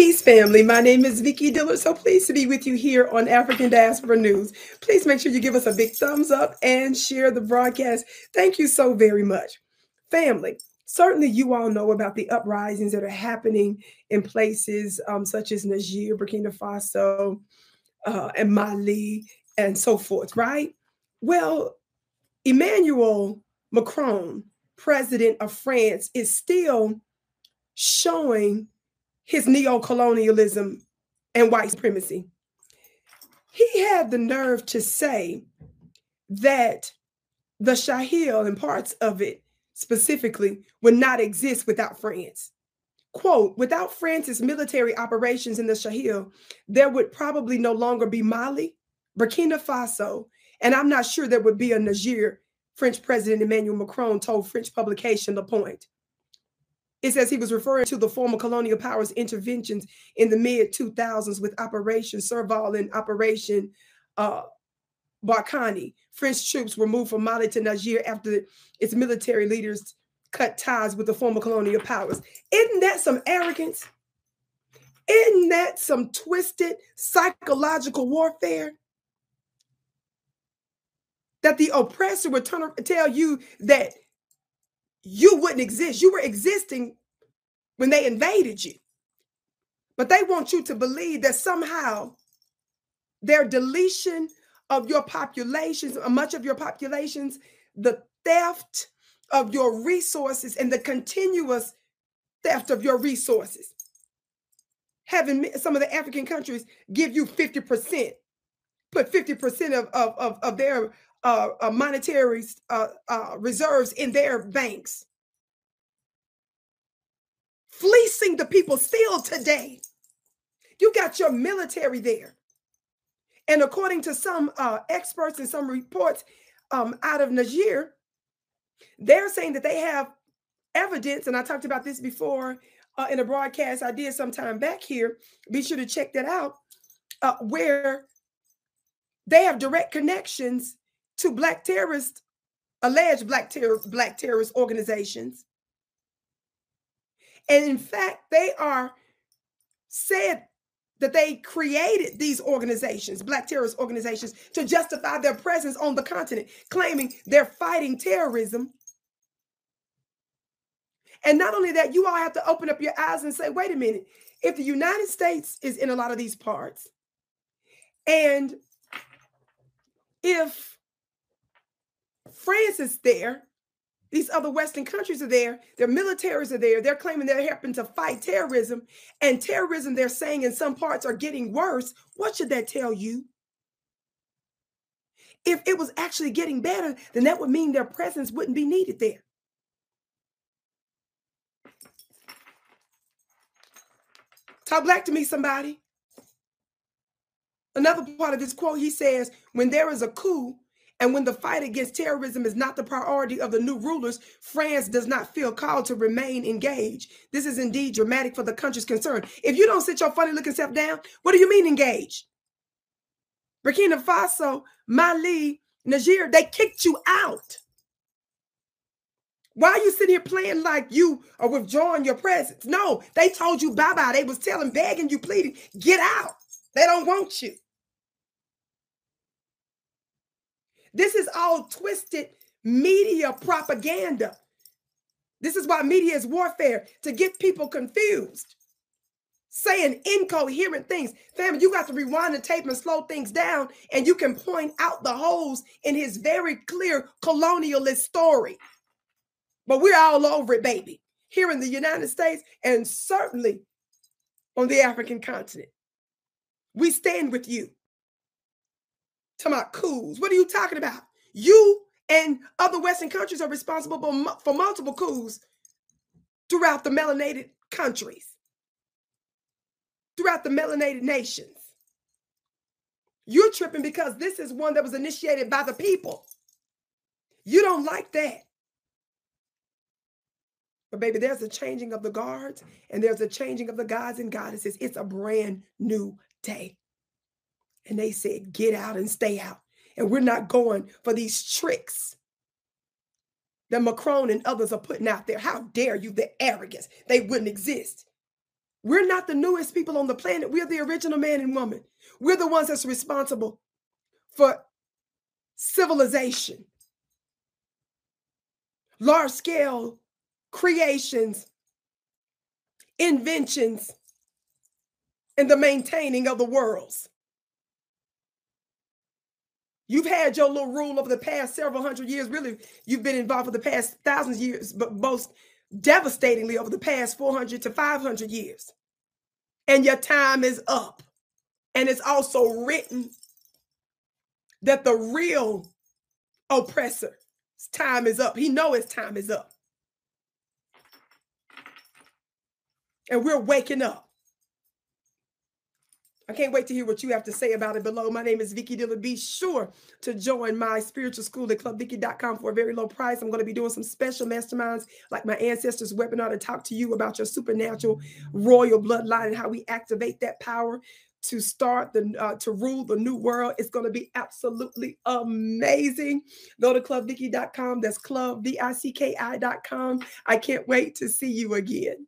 Peace, family. My name is Vicki Dillard. So pleased to be with you here on African Diaspora News. Please make sure you give us a big thumbs up and share the broadcast. Thank you so very much. Family, certainly you all know about the uprisings that are happening in places um, such as Niger, Burkina Faso, uh, and Mali, and so forth, right? Well, Emmanuel Macron, president of France, is still showing his neo-colonialism and white supremacy. He had the nerve to say that the Sahel and parts of it specifically would not exist without France. Quote, without France's military operations in the Sahel, there would probably no longer be Mali, Burkina Faso, and I'm not sure there would be a Niger, French President Emmanuel Macron told French publication Le Point. It says he was referring to the former colonial powers' interventions in the mid 2000s with Operation Serval and Operation uh. French troops were moved from Mali to Niger after its military leaders cut ties with the former colonial powers. Isn't that some arrogance? Isn't that some twisted psychological warfare? That the oppressor would turn tell you that you wouldn't exist. You were existing when they invaded you. But they want you to believe that somehow their deletion of your populations, uh, much of your populations, the theft of your resources and the continuous theft of your resources. Having some of the African countries give you 50%, put 50% of, of, of, of their uh, uh, monetary uh, uh, reserves in their banks, fleecing the people still today. You got your military there. And according to some uh, experts and some reports um, out of Niger, they're saying that they have evidence, and I talked about this before uh, in a broadcast I did some time back here. Be sure to check that out, where they have direct connections to black terrorist, alleged black terror, black terrorist organizations. And in fact, they are said that they created these organizations, black terrorist organizations, to justify their presence on the continent, claiming they're fighting terrorism. And not only that, you all have to open up your eyes and say, wait a minute, if the United States is in a lot of these parts, and if France is there. These other Western countries are there. Their militaries are there. They're claiming they're helping to fight terrorism. And terrorism, they're saying in some parts, are getting worse. What should that tell you? If it was actually getting better, then that would mean their presence wouldn't be needed there. Talk black to me, somebody. Another part of this quote, he says, when there is a coup, and when the fight against terrorism is not the priority of the new rulers, France does not feel called to remain engaged. This is indeed dramatic for the country's concern. If you don't sit your funny looking self down, what do you mean engaged? Burkina Faso, Mali, Niger, they kicked you out. Why are you sitting here playing like you are withdrawing your presence? No, they told you bye bye. They was telling, begging you, pleading, get out. They don't want you. This is all twisted media propaganda. This is why media is warfare to get people confused, saying incoherent things. Family, you got to rewind the tape and slow things down, and you can point out the holes in his very clear colonialist story. But we're all over it, baby, here in the United States and certainly on the African continent. We stand with you. Talking about coups. What are you talking about? You and other Western countries are responsible for multiple coups throughout the melanated countries, throughout the melanated nations. You're tripping because this is one that was initiated by the people. You don't like that. But baby, there's a changing of the guards and there's a changing of the gods and goddesses. It's a brand new day. And they said, get out and stay out. And we're not going for these tricks that Macron and others are putting out there. How dare you, the arrogance? They wouldn't exist. We're not the newest people on the planet. We're the original man and woman. We're the ones that's responsible for civilization, large scale creations, inventions, and the maintaining of the worlds. You've had your little rule over the past several hundred years. Really, you've been involved for the past thousands of years, but most devastatingly over the past 400 to 500 years. And your time is up. And it's also written that the real oppressor time is up. He know his time is up. And we're waking up. I can't wait to hear what you have to say about it below. My name is Vicki Dillard. Be sure to join my spiritual school at clubvicki.com for a very low price. I'm going to be doing some special masterminds like my ancestors webinar to talk to you about your supernatural royal bloodline and how we activate that power to start the uh, to rule the new world. It's going to be absolutely amazing. Go to clubvicki.com. That's club v i c k i.com. I can't wait to see you again.